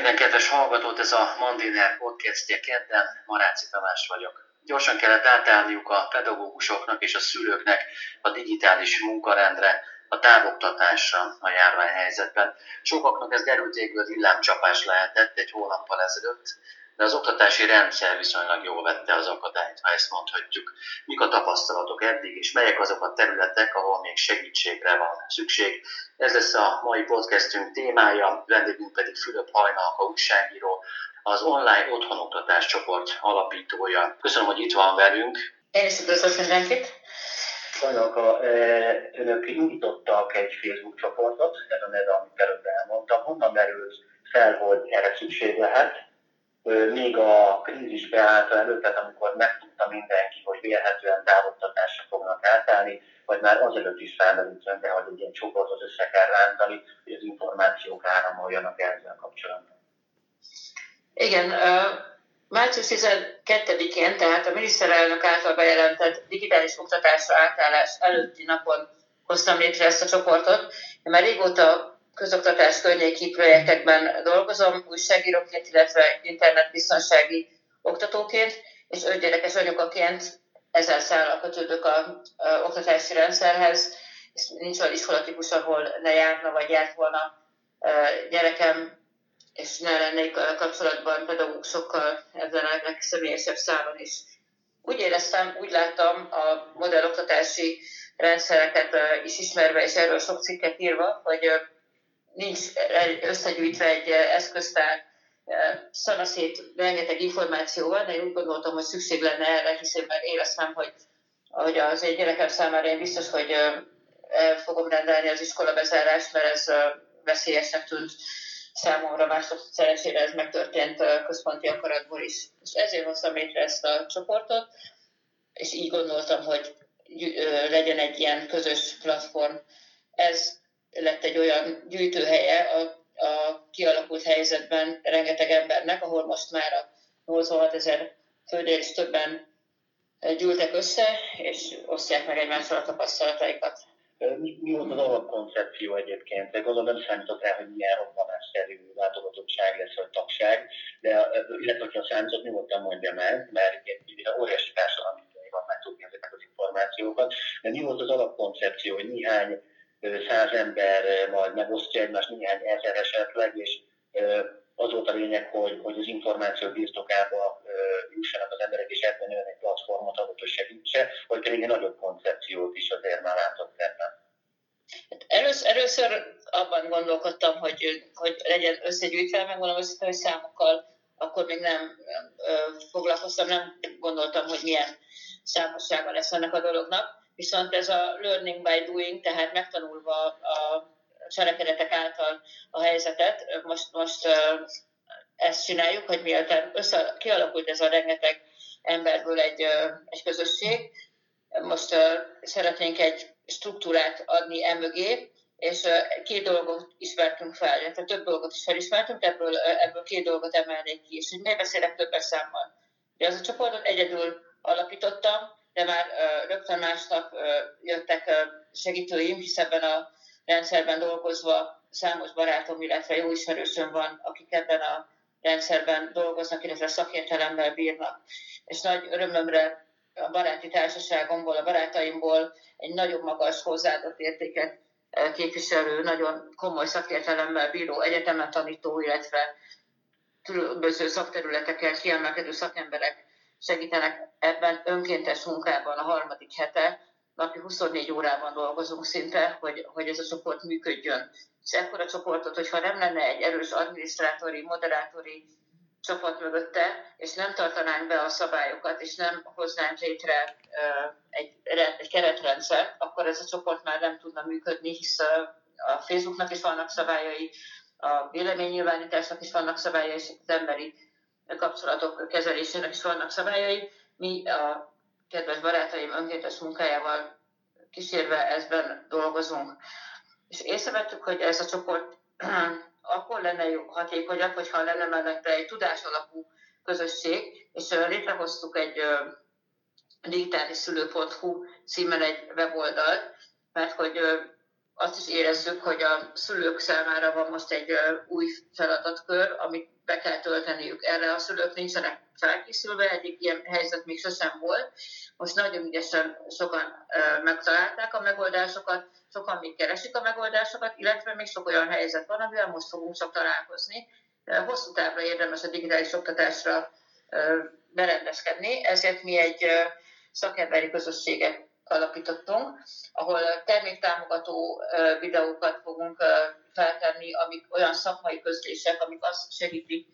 minden kedves hallgatót, ez a Mandiner podcastje kedden, Maráci Tamás vagyok. Gyorsan kellett átállniuk a pedagógusoknak és a szülőknek a digitális munkarendre, a távoktatásra a járványhelyzetben. Sokaknak ez derültékből villámcsapás lehetett egy hónappal ezelőtt, de az oktatási rendszer viszonylag jól vette az akadályt, ha ezt mondhatjuk. Mik a tapasztalatok eddig, és melyek azok a területek, ahol még segítségre van szükség. Ez lesz a mai podcastünk témája, vendégünk pedig Fülöp Hajnalka újságíró, az online otthonoktatás csoport alapítója. Köszönöm, hogy itt van velünk. Én is üdvözlök mindenkit. Hajnalka, önök indítottak egy Facebook csoportot, ez a neve, amit előbb elmondtam. Honnan merült fel, hogy erre szükség lehet? Még a krízis beállta előtt, tehát amikor megtudta mindenki, hogy vélhetően távoktatásra fognak átállni, vagy már azelőtt is felmerült de hogy egy ilyen csoportot össze kell rántani, hogy az információk áramoljanak ezzel kapcsolatban. Igen, március 12-én, tehát a miniszterelnök által bejelentett digitális oktatásra átállás előtti napon hoztam létre ezt a csoportot. Én már régóta közoktatás környéki projektekben dolgozom, újságíróként, illetve internetbiztonsági oktatóként, és öt gyerekes anyukaként ezer szállal kötődök a, a oktatási rendszerhez, és nincs olyan iskolatípus, ahol ne járna, vagy járt volna gyerekem, és ne lennék kapcsolatban pedagógusokkal ezen a legszemélyesebb szálon is. Úgy éreztem, úgy láttam a modelloktatási rendszereket is ismerve, és erről sok cikket írva, hogy nincs összegyűjtve egy eszköztár szanaszét rengeteg információ van, de én úgy gondoltam, hogy szükség lenne erre, hiszen már éreztem, hogy, hogy az egy gyerekem számára én biztos, hogy el fogom rendelni az iskola bezárást, mert ez veszélyesnek tűnt számomra, mások szerencsére ez megtörtént központi akaratból is. És ezért hoztam létre ezt a csoportot, és így gondoltam, hogy legyen egy ilyen közös platform. Ez lett egy olyan gyűjtőhelye a, a kialakult helyzetben rengeteg embernek, ahol most már a 86 ezer főnél többen gyűltek össze, és osztják meg egymással a tapasztalataikat. Mi, volt az alapkoncepció egyébként? De gondolom nem számított rá, hogy milyen robbanásszerű látogatottság lesz, vagy tagság, de illetve, hogyha számított, nyugodtan mondja meg, mert ugye óriási társadalmi van megtudni ezeket az információkat, de mi volt az alapkoncepció, hogy néhány száz ember majd megosztja egymást néhány ezer esetleg, és az volt a lényeg, hogy, hogy az információ birtokába jussanak az emberek, és ebben olyan egy platformot adott, hogy segítse, vagy pedig egy nagyobb koncepciót is azért már látott ebben. Hát először, először abban gondolkodtam, hogy, hogy legyen összegyűjtve, megmondom össze, hogy számokkal akkor még nem foglalkoztam, nem gondoltam, hogy milyen számossága lesz ennek a dolognak viszont ez a learning by doing, tehát megtanulva a cselekedetek által a helyzetet, most, most ezt csináljuk, hogy miután össze, kialakult ez a rengeteg emberből egy, egy közösség, most szeretnénk egy struktúrát adni emögé, és két dolgot ismertünk fel, tehát több dolgot is felismertünk, ebből, ebből két dolgot emelnék ki, és hogy miért beszélek többes számmal. De az a csoportot egyedül alapítottam, de már rögtön másnap jöttek segítőim, hisz ebben a rendszerben dolgozva számos barátom, illetve jó ismerősöm van, akik ebben a rendszerben dolgoznak, illetve szakértelemmel bírnak. És nagy örömömre a baráti társaságomból, a barátaimból egy nagyon magas hozzáadott értéket képviselő, nagyon komoly szakértelemmel bíró egyetemen tanító, illetve különböző szakterületeken kiemelkedő szakemberek segítenek ebben önkéntes munkában a harmadik hete, napi 24 órában dolgozunk szinte, hogy, hogy ez a csoport működjön. És ekkora csoportot, hogyha nem lenne egy erős adminisztrátori, moderátori csapat mögötte, és nem tartanánk be a szabályokat, és nem hoznánk létre egy, egy keretrendszer, akkor ez a csoport már nem tudna működni, hisz a Facebooknak is vannak szabályai, a véleménynyilvánításnak is vannak szabályai, és az emberi kapcsolatok kezelésének is vannak szabályai. Mi a kedves barátaim önkéntes munkájával kísérve ezben dolgozunk. És észrevettük, hogy ez a csoport akkor lenne jó, hatékonyabb, hogyha lenne mellette egy tudás alapú közösség, és létrehoztuk egy digitális szülő.hu címen egy weboldalt, mert hogy azt is érezzük, hogy a szülők számára van most egy új feladatkör, amit be kell tölteniük. Erre a szülők nincsenek felkészülve, egyik ilyen helyzet még sosem volt. Most nagyon ügyesen sokan megtalálták a megoldásokat, sokan még keresik a megoldásokat, illetve még sok olyan helyzet van, amivel most fogunk csak találkozni. Hosszú távra érdemes a digitális oktatásra berendezkedni, ezért mi egy szakemberi közösséget alapítottunk, ahol terméktámogató videókat fogunk feltenni, amik olyan szakmai közlések, amik azt segítik,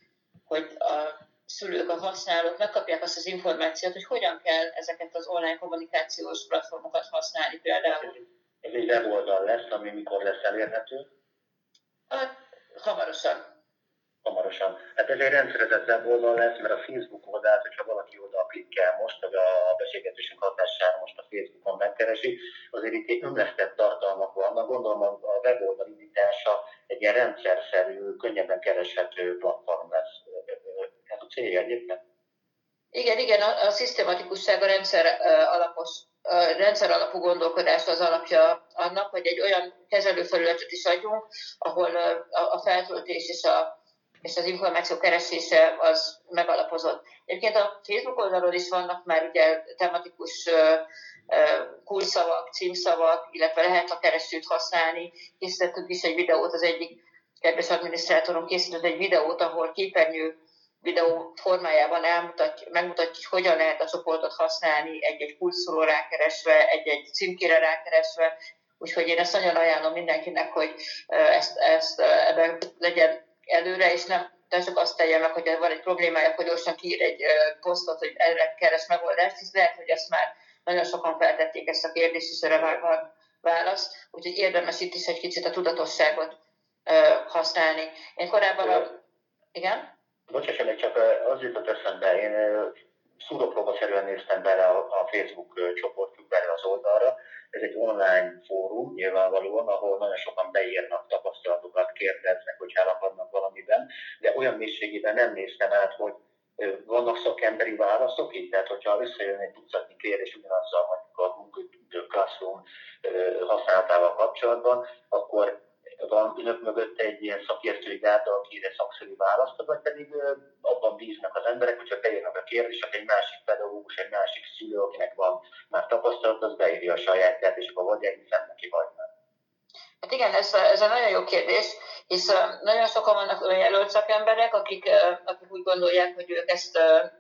hogy a szülők, a használók megkapják azt az információt, hogy hogyan kell ezeket az online kommunikációs platformokat használni például. Ez egy weboldal lesz, ami mikor lesz elérhető? Hát, hamarosan hamarosan. Hát ez egy rendszerezett weboldal lesz, mert a Facebook oldalt, hogyha valaki oda klikkel most, vagy a beszélgetésünk hatására most a Facebookon megkeresi, azért itt ömlesztett tartalmak vannak. Gondolom a weboldal indítása egy ilyen rendszerszerű, könnyebben kereshető platform lesz. Ez a célja egyébként? Igen, igen, a, a szisztematikusság, a rendszer alapos a rendszer alapú gondolkodás az alapja annak, hogy egy olyan kezelőfelületet is adjunk, ahol a feltöltés és a és az információ keresése az megalapozott. Egyébként a Facebook oldalról is vannak már ugye tematikus kulcsszavak, címszavak, illetve lehet a keresőt használni. Készítettünk is egy videót, az egyik kedves adminisztrátorom készített egy videót, ahol képernyő videó formájában elmutatja, megmutatja, hogy hogyan lehet a csoportot használni egy-egy kulcsszóról rákeresve, egy-egy címkére rákeresve, Úgyhogy én ezt nagyon ajánlom mindenkinek, hogy ezt, ezt ebben legyen előre, és nem de csak azt tegye meg, hogy van egy problémája, hogy gyorsan kiír egy posztot, hogy erre keres megoldást, hisz lehet, hogy ezt már nagyon sokan feltették ezt a kérdést, és erre már van válasz. Úgyhogy érdemes itt is egy kicsit a tudatosságot használni. Én korábban... A... Igen? Bocsáss meg, csak az jutott eszembe, én szúrópróbaszerűen néztem bele a Facebook csoportjuk bele az oldalra, ez egy online fórum nyilvánvalóan, ahol nagyon sokan beírnak tapasztalatokat, kérdeznek, hogy elakadnak valamiben, de olyan mélységében nem néztem át, hogy vannak szakemberi válaszok itt, tehát hogyha összejön egy tucatnyi kérdés ugyanazzal mondjuk a Google Classroom használatával kapcsolatban, akkor van önök mögött egy ilyen szakértői gáta, aki ide szakszerű választ vagy pedig abban bíznak az emberek, hogyha bejönnek a kérdések, egy másik pedagógus, egy másik szülő, akinek van már tapasztalat, az beírja a sajátját, és akkor vagy elhiszem neki, vagy nem. Hát igen, ez, ez egy nagyon jó kérdés, hisz nagyon sokan vannak olyan jelölt szakemberek, akik, akik úgy gondolják, hogy ők ezt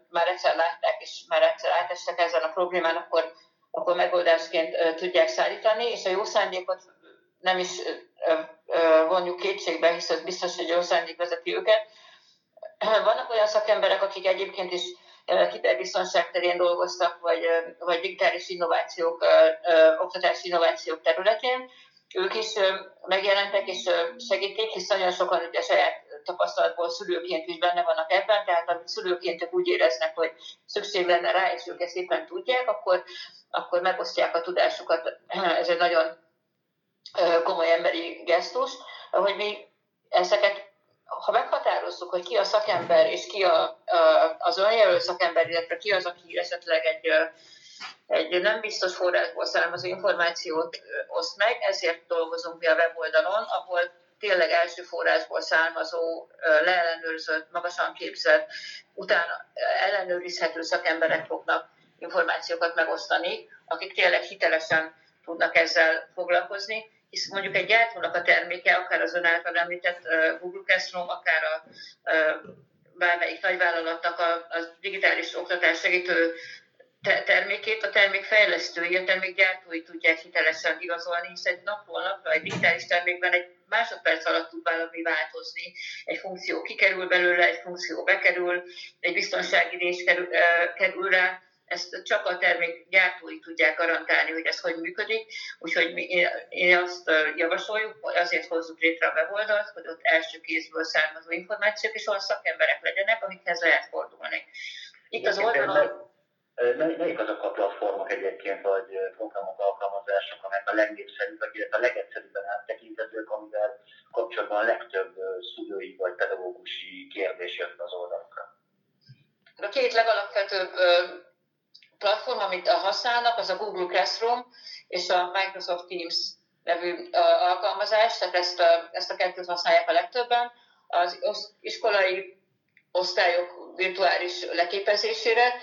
már egyszer látták, és már egyszer átestek ezen a problémán, akkor, akkor megoldásként tudják szállítani, és a jó szándékot nem is vonjuk kétségbe, hisz biztos, hogy jó szándék vezeti őket. Vannak olyan szakemberek, akik egyébként is kiberbiztonság terén dolgoztak, vagy, vagy digitális innovációk, oktatási innovációk területén. Ők is megjelentek és segítik, hisz nagyon sokan ugye saját tapasztalatból szülőként is benne vannak ebben, tehát amit szülőként ők úgy éreznek, hogy szükség lenne rá, és ők ezt éppen tudják, akkor, akkor megosztják a tudásukat. Ez egy nagyon komoly emberi gesztus, hogy mi ezeket, ha meghatározzuk, hogy ki a szakember, és ki a, a, az önjelölt szakember, illetve ki az, aki esetleg egy, egy nem biztos forrásból származó információt oszt meg, ezért dolgozunk mi a weboldalon, ahol tényleg első forrásból származó, leellenőrzött, magasan képzett, utána ellenőrizhető szakemberek fognak információkat megosztani, akik tényleg hitelesen tudnak ezzel foglalkozni, hisz mondjuk egy gyártónak a terméke, akár az ön által említett Google Classroom, akár a, bármelyik nagyvállalatnak a, a digitális oktatás segítő termékét a termék fejlesztői, a termék gyártói tudják hitelesen igazolni, hiszen napról napra egy digitális termékben egy másodperc alatt tud valami változni. Egy funkció kikerül belőle, egy funkció bekerül, egy biztonsági rész kerül, kerül rá, ezt csak a termék gyártói tudják garantálni, hogy ez hogy működik, úgyhogy mi, én azt javasoljuk, hogy azért hozzuk létre a weboldalt, hogy ott első kézből származó információk, és olyan szakemberek legyenek, amikhez lehet fordulni. Itt az oldalon... Melyik azok a platformok egyébként, vagy programok, alkalmazások, amelyek a legnépszerűbbek, illetve a legegyszerűbben áttekinthetők, amivel kapcsolatban a legtöbb szülői vagy pedagógusi kérdés jött az oldalakra? A két legalapvetőbb platform, amit használnak, az a Google Classroom és a Microsoft Teams nevű alkalmazást, tehát ezt a, ezt a kettőt használják a legtöbben. Az iskolai osztályok virtuális leképezésére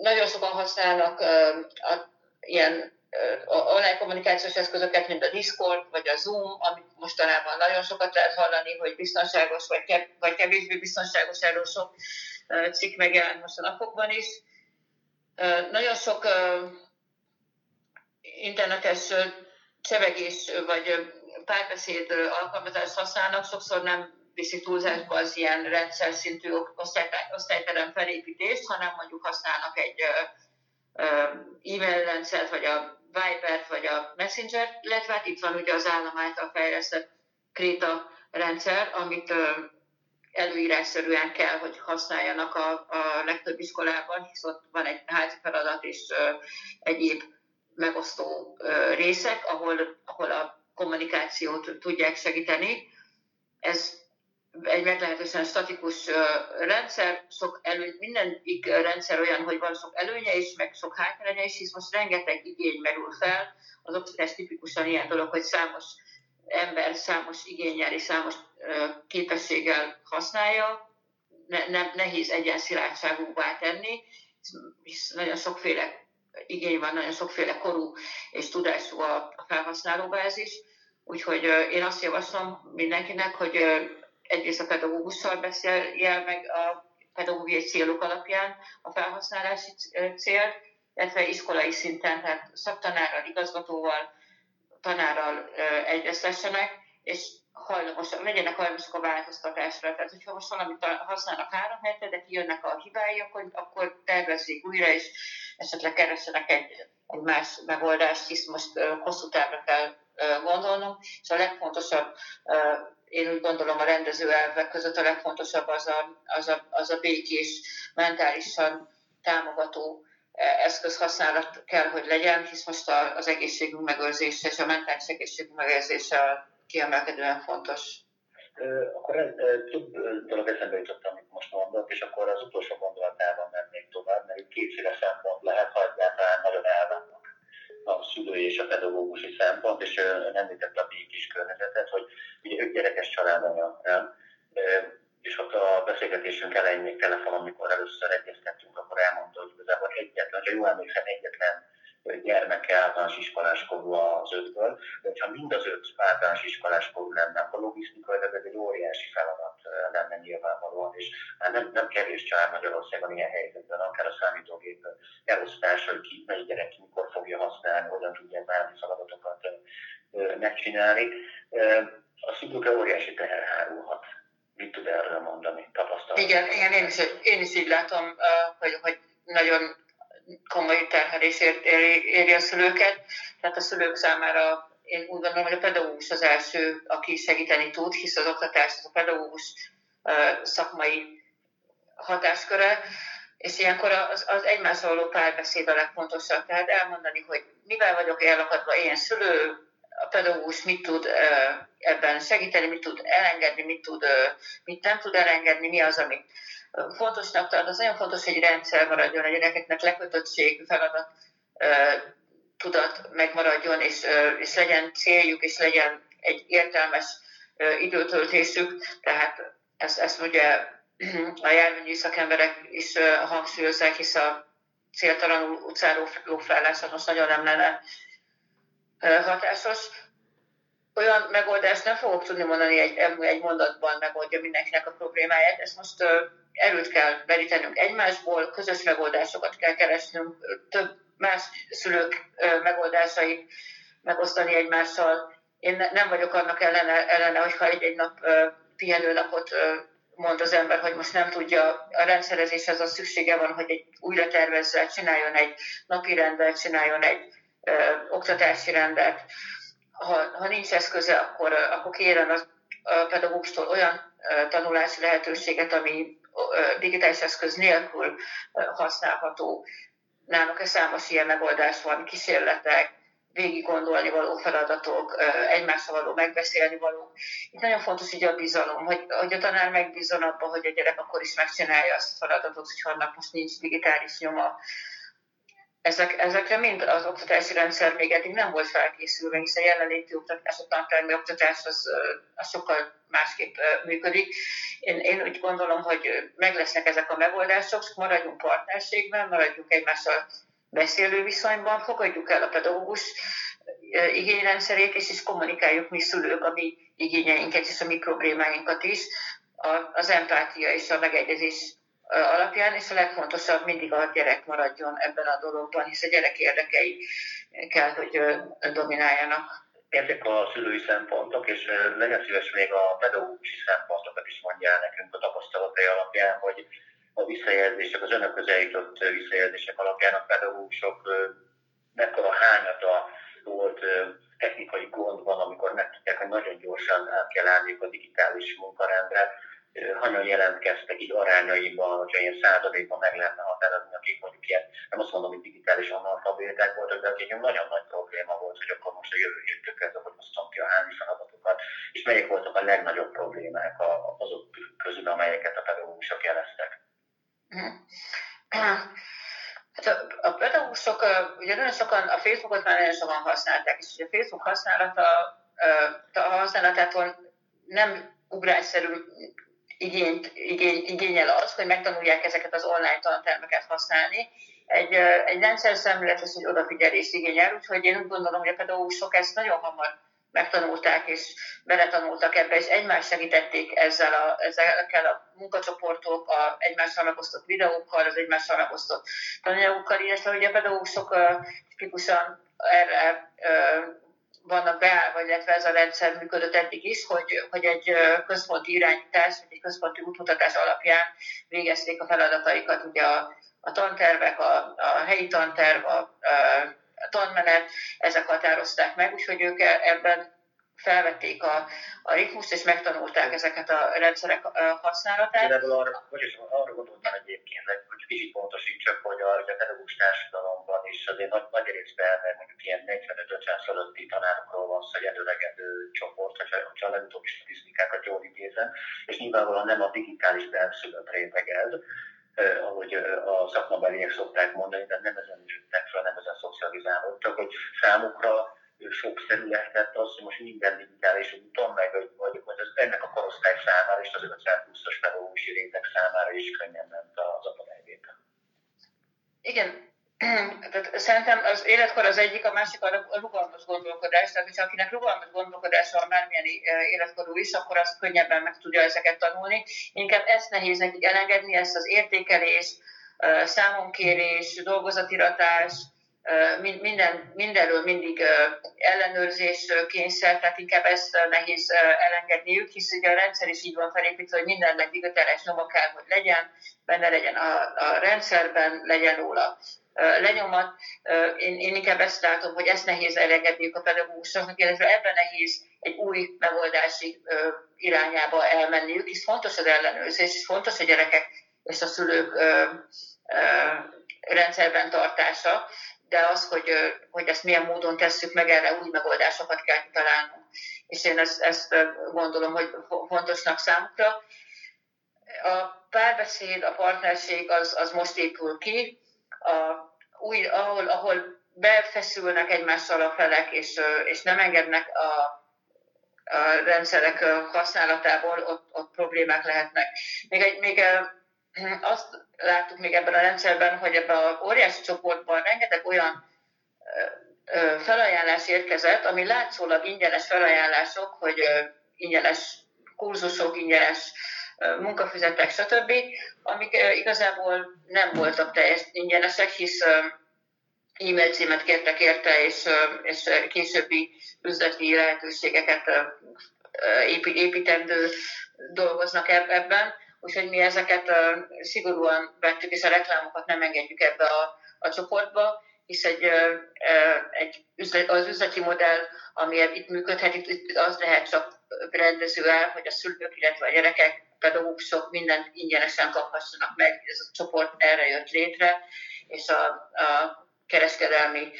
nagyon sokan használnak a, ilyen online kommunikációs eszközöket, mint a Discord vagy a Zoom, amit mostanában nagyon sokat lehet hallani, hogy biztonságos vagy, kev- vagy kevésbé biztonságos, erről sok cikk megjelent most a napokban is. Nagyon sok internetes csevegés vagy párbeszéd alkalmazást használnak, sokszor nem viszik túlzásba az ilyen rendszer szintű osztályterem felépítést, hanem mondjuk használnak egy e-mail rendszert, vagy a Viber vagy a Messenger, illetve hát itt van ugye az állam által fejlesztett Kréta rendszer, amit előírásszerűen kell, hogy használjanak a, a legtöbb iskolában, hisz ott van egy házi feladat és egyéb megosztó részek, ahol, ahol a kommunikációt tudják segíteni. Ez egy meglehetősen statikus rendszer, sok előny, mindegyik rendszer olyan, hogy van sok előnye is, meg sok hátránya is, hisz most rengeteg igény merül fel. Az oktatás tipikusan ilyen dolog, hogy számos ember számos igényel és számos képességgel használja, ne, ne, nehéz egyenszilátságúvá tenni, hisz nagyon sokféle igény van, nagyon sokféle korú és tudású a, felhasználóbázis, úgyhogy én azt javaslom mindenkinek, hogy egyrészt a pedagógussal beszélje meg a pedagógiai célok alapján a felhasználási célt, illetve iskolai szinten, tehát szaktanárral, igazgatóval, tanárral egyeztessenek, és hajlamosak, legyenek hajlamosak a változtatásra. Tehát, hogyha most valamit használnak három hete, de kijönnek a hibái, akkor, akkor tervezzék újra, és esetleg keressenek egy, egy más megoldást, hisz most hosszú távra kell gondolnunk, és a legfontosabb én úgy gondolom a rendező elvek között a legfontosabb az a, az a, az a békés, mentálisan támogató eszközhasználat kell, hogy legyen, hisz most az egészségünk megőrzése és a mentális egészségünk megőrzése a kiemelkedően fontos. Akkor ez, több dolog eszembe jutott, amit most mondott, és akkor az utolsó gondolatában mennék tovább, mert itt kétféle szempont lehet, ha egyáltalán nagyon elválnak a szülői és a pedagógusi szempont, és ön említette a békés környezetet, hogy ugye öt gyerekes családanya, és ott a beszélgetésünk elején még telefonon, amikor először egyeztettünk, akkor elmondta, hogy igazából egyetlen, ha jól emlékszem, egyetlen gyermeke általános iskoláskorú az ötből, de ha mind az öt általános iskoláskorú lenne, akkor logisztikailag ez egy óriási feladat lenne nyilvánvalóan, és már nem, nem kevés család Magyarországon ilyen helyzetben, akár a számítógép elosztás, hogy ki, melyik gyerek mikor fogja használni, hogyan tudja bármi feladatokat megcsinálni. A szülőkre óriási teher hárulhat. Mit tud erről mondani, tapasztalat? Igen, igen én, is, én is így látom, hogy, hogy nagyon komoly terhelés éri a szülőket. Tehát a szülők számára én úgy gondolom, hogy a pedagógus az első, aki segíteni tud, hisz az oktatás az a pedagógus szakmai hatásköre, és ilyenkor az, az egymással való párbeszéd a legfontosabb. Tehát elmondani, hogy mivel vagyok elakadva én szülő, a pedagógus mit tud ebben segíteni, mit tud elengedni, mit, tud, mit nem tud elengedni, mi az, amit fontosnak tart. Az nagyon fontos, hogy rendszer maradjon a gyerekeknek, lekötöttség, feladat, tudat megmaradjon, és, és legyen céljuk, és legyen egy értelmes időtöltésük. Tehát ezt, ezt ugye a járványi szakemberek is hangsúlyozzák, hisz a céltalanul utcáról lófrálása most nagyon nem lenne hatásos. Olyan megoldást nem fogok tudni mondani, egy, egy mondatban megoldja mindenkinek a problémáját. Ezt most erőt kell verítenünk egymásból, közös megoldásokat kell keresnünk, több más szülők megoldásait megosztani egymással. Én nem vagyok annak ellene, ellene hogyha egy-egy nap pihenőnapot mond az ember, hogy most nem tudja, a rendszerezéshez az szüksége van, hogy egy újra tervezze, csináljon egy napi rendet, csináljon egy ö, oktatási rendet. Ha, ha nincs eszköze, akkor, akkor kérem a, a pedagógustól olyan ö, tanulási lehetőséget, ami ö, digitális eszköz nélkül ö, használható. Nálunk ez számos ilyen megoldás van, kísérletek, végig gondolni való feladatok, egymással való megbeszélni való. Itt nagyon fontos így a bizalom, hogy, hogy a tanár megbízon abban, hogy a gyerek akkor is megcsinálja azt a feladatot, hogy annak most nincs digitális nyoma. Ezek, ezekre mind az oktatási rendszer még eddig nem volt felkészülve, hiszen a jelenléti oktatás, a tantermi oktatás az, az sokkal másképp működik. Én, én úgy gondolom, hogy meg lesznek ezek a megoldások, maradjunk partnerségben, maradjunk egymással beszélő viszonyban, fogadjuk el a pedagógus igényrendszerét, és is kommunikáljuk mi szülők a mi igényeinket és a mi problémáinkat is. Az empátia és a megegyezés alapján, és a legfontosabb mindig a gyerek maradjon ebben a dologban, hisz a gyerek érdekei kell, hogy domináljanak. Ezek a szülői szempontok, és legyen szíves még a pedagógusi szempontokat is mondja el nekünk a tapasztalatai alapján, hogy a visszajelzések, az önök közelított visszajelzések alapján a pedagógusok mekkora hányata volt technikai gond van, amikor megtudják, hogy nagyon gyorsan át kell állni a digitális munkarendre, hanyan jelentkeztek így arányaiban, hogyha ilyen századékban meg lehetne határozni, akik mondjuk ilyen, nem azt mondom, hogy digitális analfabéták voltak, de akik nagyon nagy probléma volt, hogy akkor most a jövő héttől kezdve, hogy osztom ki a házi feladatokat, és melyek voltak a legnagyobb problémák azok közül, amelyeket a pedagógusok jeleztek. Hát a, a pedagógusok, ugye nagyon sokan, a Facebookot már nagyon sokan használták, és ugye a Facebook használata, a használatától nem ugrásszerű igényt, igény, igényel az, hogy megtanulják ezeket az online tantermeket használni. Egy, egy rendszer szemléletes, hogy odafigyelést igényel, úgyhogy én úgy gondolom, hogy a pedagógusok ezt nagyon hamar megtanulták és beletanultak ebbe, és egymást segítették ezzel a, ezekkel a munkacsoportok, a egymással megosztott videókkal, az egymással megosztott tananyagokkal, illetve hogy a pedagógusok tipikusan erre vannak beállva, illetve ez a rendszer működött eddig is, hogy, hogy egy központi irányítás, vagy egy központi útmutatás alapján végezték a feladataikat, ugye a, a tantervek, a, a helyi tanterv, a, a tanmenet, ezek határozták meg, úgyhogy ők e, ebben felvették a, a ritmust, és megtanulták ezeket a rendszerek használatát. Ebből arra, vagyis arra gondoltam egyébként, hogy kicsit pontosítsak, hogy a, a pedagógus társadalomban is azért nagy, nagy részben, mert mondjuk ilyen 45-50 fölötti tanárokról van szó, egy előregedő csoport, hogyha, hogyha a legutóbbi statisztikákat jól idézem, és nyilvánvalóan nem a digitális benszülött réteg ez, eh, ahogy a szakmabeliek szokták mondani, de nem ezen nőttek fel, nem ezen szocializálódtak, hogy számukra sokszerű lehetett az, hogy most minden digitális úton, meg vagy, vagy, az, ennek a korosztály számára és az 50 pluszos pedagógusi réteg számára is könnyen ment az akadályvétel. Igen, tehát szerintem az életkor az egyik, a másik a rugalmas gondolkodás. Tehát, hogyha akinek rugalmas gondolkodása van bármilyen életkorú is, akkor azt könnyebben meg tudja ezeket tanulni. Inkább ezt nehéz nekik elengedni, ezt az értékelés, számonkérés, dolgozatiratás, minden, mindenről mindig ellenőrzés kényszer, tehát inkább ezt nehéz elengedniük, hisz ugye a rendszer is így van felépítve, hogy mindennek digitális nyoma kell, hogy legyen, benne legyen a, a rendszerben, legyen róla lenyomat. Én, én inkább ezt látom, hogy ezt nehéz elengedniük a pedagógusoknak, illetve ebben nehéz egy új megoldási irányába elmenniük, hisz fontos az ellenőrzés, és fontos a gyerekek és a szülők rendszerben tartása, de az, hogy, hogy ezt milyen módon tesszük meg, erre új megoldásokat kell találnunk. És én ezt, ezt gondolom, hogy fontosnak számukra. A párbeszéd, a partnerség az, az most épül ki, a, új, ahol, ahol befeszülnek egymással a felek, és, és nem engednek a, a rendszerek használatából, ott, ott problémák lehetnek. Még, egy, még azt láttuk még ebben a rendszerben, hogy ebben a óriási csoportban rengeteg olyan felajánlás érkezett, ami látszólag ingyenes felajánlások, hogy ingyenes kurzusok, ingyenes munkafizetek, stb., amik igazából nem voltak teljes ingyenesek, hisz e-mail címet kértek érte, és, és későbbi üzleti lehetőségeket építendő dolgoznak ebben úgyhogy mi ezeket szigorúan vettük, és a reklámokat nem engedjük ebbe a, a csoportba, hisz egy, egy üzlet, az üzleti modell, ami itt működhet, itt az lehet csak rendező el, hogy a szülők, illetve a gyerekek, pedagógusok mindent ingyenesen kaphassanak meg. Ez a csoport erre jött létre, és a, a kereskedelmi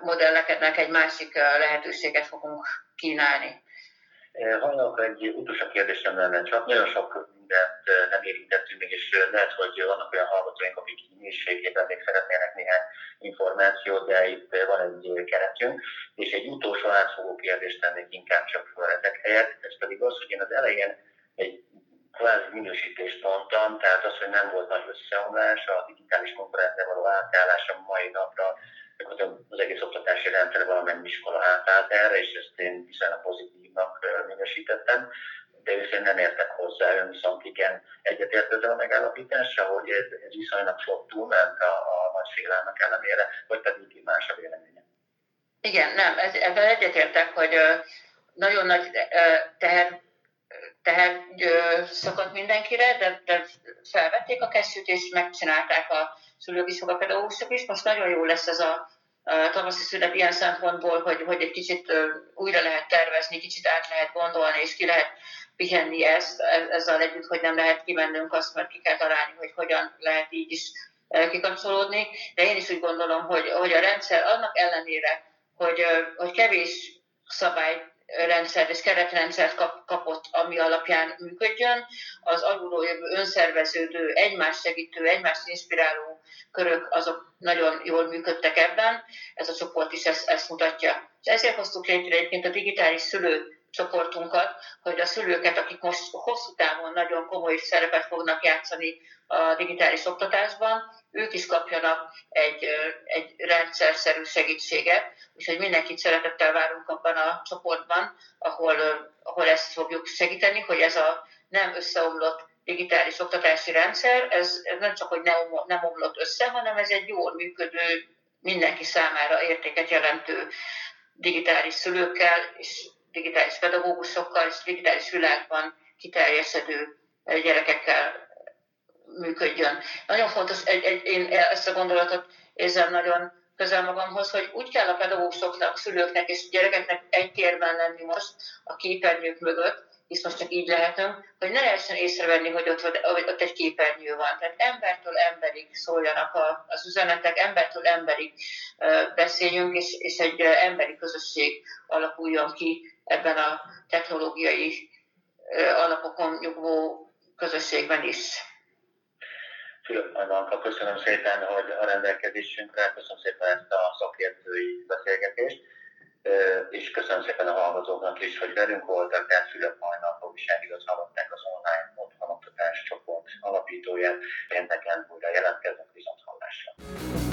modelleknek egy másik lehetőséget fogunk kínálni. Hajnalka egy utolsó kérdésem lenne, csak nagyon sok mindent nem érintettünk még, és lehet, hogy vannak olyan hallgatóink, akik mélységében még szeretnének néhány információt, de itt van egy keretünk, és egy utolsó átfogó kérdést tennék inkább csak fel ezek helyett, ez pedig az, hogy én az elején egy kvázi minősítést mondtam, tehát az, hogy nem volt nagy összeomlás, a digitális konkurencia való átállás a mai napra, az egész oktatási rendszer valamennyi iskola átállt erre, és ezt én viszonylag pozitívnak minősítettem de én nem értek hozzá, ön viszont igen egyetért ezzel a megállapítással, hogy ez, ez viszonylag sok túlment a, a nagy félelmek ellenére, vagy pedig más a véleménye. Igen, nem, ez, ebben egyetértek, hogy nagyon nagy teher, teher szakadt mindenkire, de, de felvették a kesztyűt, és megcsinálták a szülők is, a pedagógusok is. Most nagyon jó lesz ez a tavaszi szület ilyen szempontból, hogy, hogy egy kicsit újra lehet tervezni, kicsit át lehet gondolni, és ki lehet pihenni ezt, ezzel együtt, hogy nem lehet kimennünk azt, mert ki kell találni, hogy hogyan lehet így is kikapcsolódni. De én is úgy gondolom, hogy, hogy a rendszer annak ellenére, hogy, hogy kevés szabály rendszert és keretrendszert kap, kapott, ami alapján működjön. Az alulról jövő önszerveződő, egymást segítő, egymást inspiráló körök azok nagyon jól működtek ebben. Ez a csoport is ezt, ezt mutatja. És ezért hoztuk létre egyébként a digitális szülő csoportunkat, hogy a szülőket, akik most hosszú távon nagyon komoly szerepet fognak játszani a digitális oktatásban, ők is kapjanak egy, egy rendszerszerű segítséget, úgyhogy mindenkit szeretettel várunk abban a csoportban, ahol, ahol ezt fogjuk segíteni, hogy ez a nem összeomlott digitális oktatási rendszer, ez, ez nem csak, hogy nem, nem omlott össze, hanem ez egy jól működő, mindenki számára értéket jelentő digitális szülőkkel és digitális pedagógusokkal és digitális világban kiterjesztedő gyerekekkel működjön. Nagyon fontos, egy, egy, én ezt a gondolatot érzem nagyon közel magamhoz, hogy úgy kell a pedagógusoknak, szülőknek és gyerekeknek egy térben lenni most a képernyők mögött, hisz most csak így lehetünk, hogy ne lehessen észrevenni, hogy ott, hogy ott egy képernyő van. Tehát embertől emberig szóljanak a, az üzenetek, embertől emberig beszéljünk, és, és egy emberi közösség alakuljon ki ebben a technológiai alapokon nyugvó közösségben is. Fülöp köszönöm szépen, hogy a rendelkezésünkre, köszönöm szépen ezt a szakértői beszélgetést, és köszönöm szépen a hallgatóknak is, hogy velünk voltak, tehát Fülöp Majnak, Robiság igaz hallották az online otthonoktatás csoport alapítóját. Pénteken újra jelentkezünk viszont hallásra.